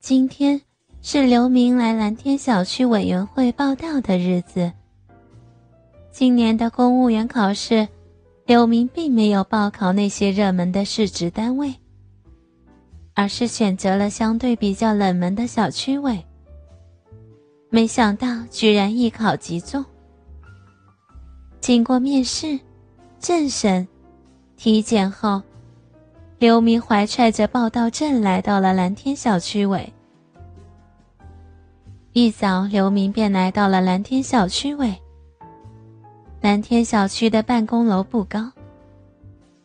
今天是刘明来蓝天小区委员会报到的日子。今年的公务员考试，刘明并没有报考那些热门的市直单位，而是选择了相对比较冷门的小区委。没想到居然一考即中。经过面试、政审、体检后，刘明怀揣着报到证来到了蓝天小区委。一早，刘明便来到了蓝天小区委。蓝天小区的办公楼不高，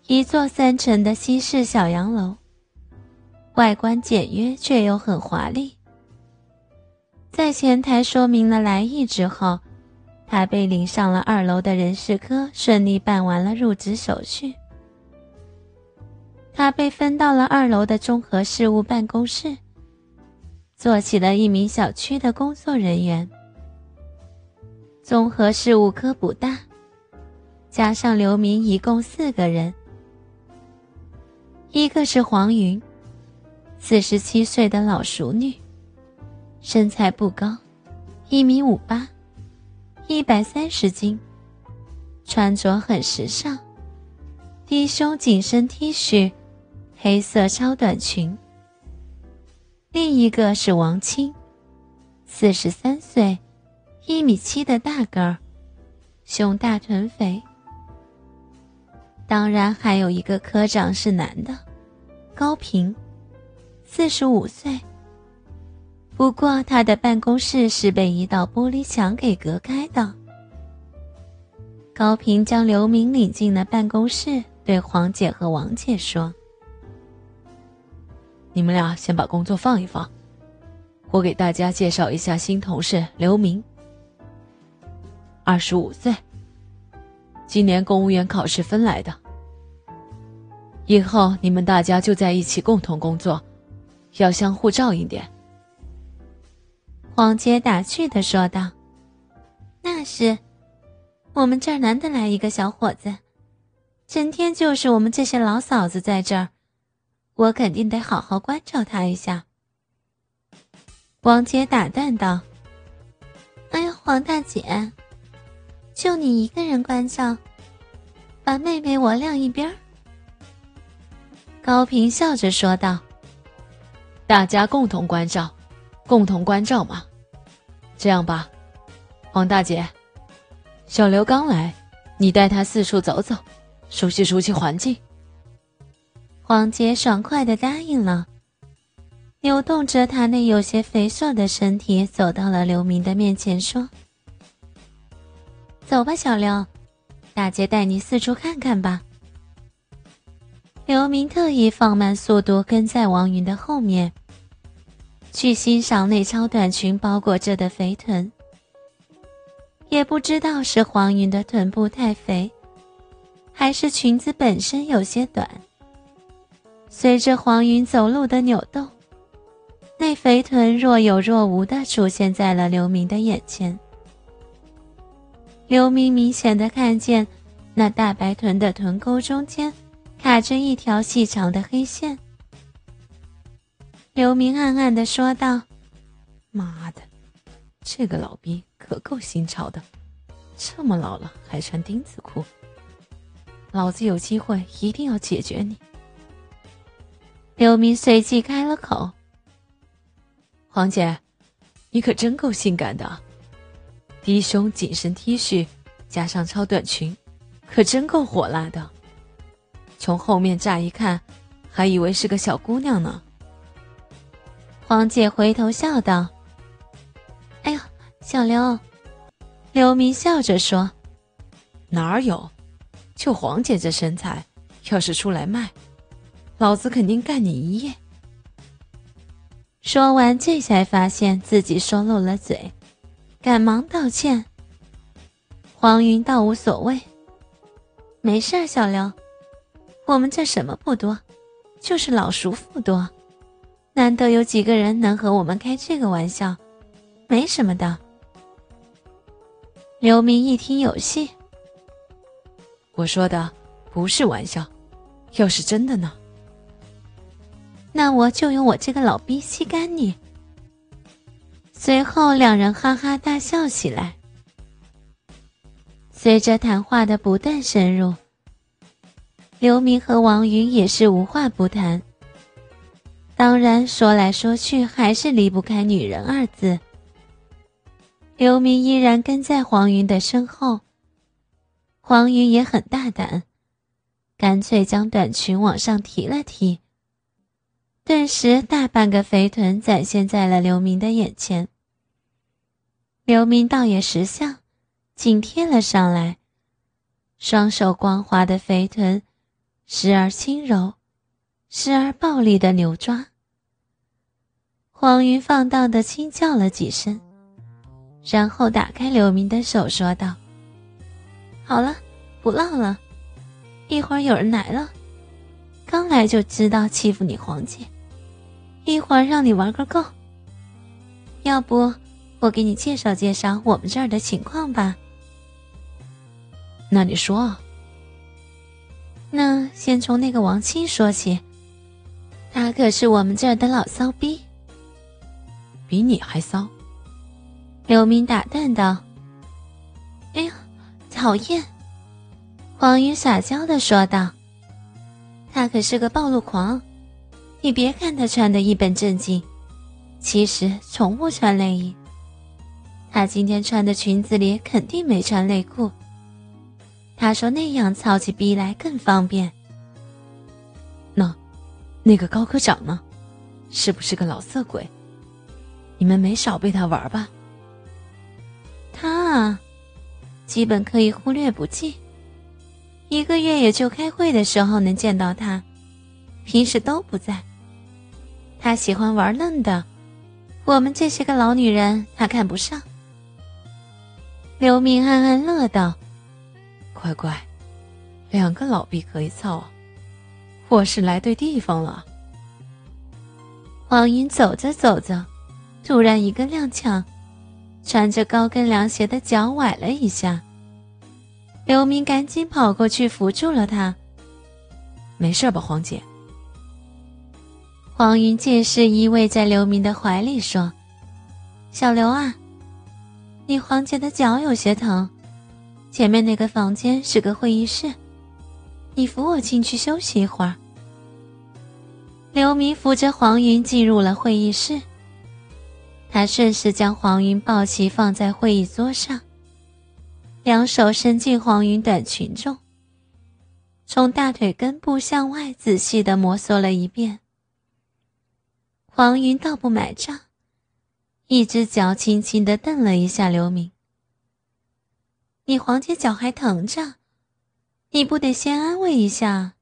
一座三层的西式小洋楼，外观简约却又很华丽。在前台说明了来意之后，他被领上了二楼的人事科，顺利办完了入职手续。他被分到了二楼的综合事务办公室，做起了一名小区的工作人员。综合事务科不大，加上刘明一共四个人。一个是黄云，四十七岁的老熟女，身材不高，一米五八，一百三十斤，穿着很时尚，低胸紧身 T 恤，黑色超短裙。另一个是王青，四十三岁。一米七的大个儿，胸大臀肥。当然还有一个科长是男的，高平，四十五岁。不过他的办公室是被一道玻璃墙给隔开的。高平将刘明领进了办公室，对黄姐和王姐说：“你们俩先把工作放一放，我给大家介绍一下新同事刘明。”二十五岁，今年公务员考试分来的。以后你们大家就在一起共同工作，要相互照应点。黄杰打趣的说道：“那是，我们这儿难得来一个小伙子，整天就是我们这些老嫂子在这儿，我肯定得好好关照他一下。”王姐打断道：“哎呀，黄大姐。”就你一个人关照，把妹妹我晾一边高平笑着说道：“大家共同关照，共同关照嘛。这样吧，黄大姐，小刘刚来，你带他四处走走，熟悉熟悉环境。”黄杰爽快的答应了，扭动着他那有些肥硕的身体，走到了刘明的面前，说。走吧，小刘，大姐带你四处看看吧。刘明特意放慢速度，跟在王云的后面，去欣赏那超短裙包裹着的肥臀。也不知道是黄云的臀部太肥，还是裙子本身有些短。随着黄云走路的扭动，那肥臀若有若无的出现在了刘明的眼前。刘明明显的看见，那大白臀的臀沟中间卡着一条细长的黑线。刘明暗暗的说道：“妈的，这个老逼可够新潮的，这么老了还穿丁字裤。老子有机会一定要解决你。”刘明随即开了口：“黄姐，你可真够性感的。”低胸紧身 T 恤，加上超短裙，可真够火辣的。从后面乍一看，还以为是个小姑娘呢。黄姐回头笑道：“哎呦，小刘。”刘明笑着说：“哪有？就黄姐这身材，要是出来卖，老子肯定干你一夜。”说完，这才发现自己说漏了嘴。赶忙道歉。黄云倒无所谓，没事儿，小刘，我们这什么不多，就是老熟妇多，难得有几个人能和我们开这个玩笑，没什么的。刘明一听有戏，我说的不是玩笑，要是真的呢？那我就用我这个老逼吸干你。随后，两人哈哈大笑起来。随着谈话的不断深入，刘明和王云也是无话不谈。当然，说来说去还是离不开“女人”二字。刘明依然跟在黄云的身后。黄云也很大胆，干脆将短裙往上提了提。顿时，大半个肥臀展现在了刘明的眼前。刘明倒也识相，紧贴了上来，双手光滑的肥臀，时而轻柔，时而暴力的扭抓。黄云放荡的轻叫了几声，然后打开刘明的手，说道：“好了，不闹了，一会儿有人来了，刚来就知道欺负你黄姐，一会儿让你玩个够。要不我给你介绍介绍我们这儿的情况吧？那你说。那先从那个王七说起，他可是我们这儿的老骚逼。”比你还骚，刘明打断道：“哎呀，讨厌！”黄云撒娇的说道：“他可是个暴露狂，你别看他穿的一本正经，其实从不穿内衣。他今天穿的裙子里肯定没穿内裤。他说那样操起逼来更方便。那，那个高科长呢？是不是个老色鬼？”你们没少被他玩吧？他啊，基本可以忽略不计。一个月也就开会的时候能见到他，平时都不在。他喜欢玩嫩的，我们这些个老女人他看不上。刘明暗暗乐道：“乖乖，两个老逼可以操，我是来对地方了。”黄云走着走着。突然一个踉跄，穿着高跟凉鞋的脚崴了一下。刘明赶紧跑过去扶住了他。没事吧，黄姐？黄云借势依偎在刘明的怀里说：“小刘啊，你黄姐的脚有些疼，前面那个房间是个会议室，你扶我进去休息一会儿。”刘明扶着黄云进入了会议室。他顺势将黄云抱起，放在会议桌上，两手伸进黄云短裙中，从大腿根部向外仔细的摩挲了一遍。黄云倒不买账，一只脚轻轻的蹬了一下刘明：“你黄姐脚还疼着，你不得先安慰一下？”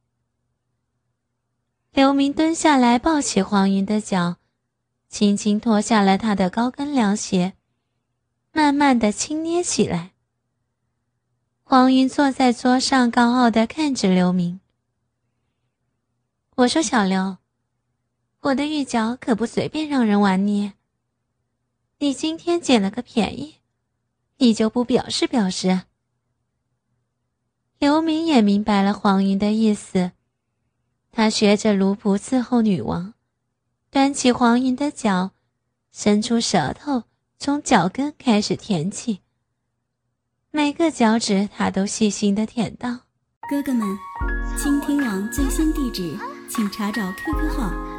刘明蹲下来抱起黄云的脚。轻轻脱下了他的高跟凉鞋，慢慢的轻捏起来。黄云坐在桌上，高傲的看着刘明。我说：“小刘，我的玉脚可不随便让人玩捏。你今天捡了个便宜，你就不表示表示？”刘明也明白了黄云的意思，他学着卢仆伺候女王。端起黄云的脚，伸出舌头，从脚跟开始舔起。每个脚趾，他都细心的舔到。哥哥们，倾听网最新地址，请查找 QQ 号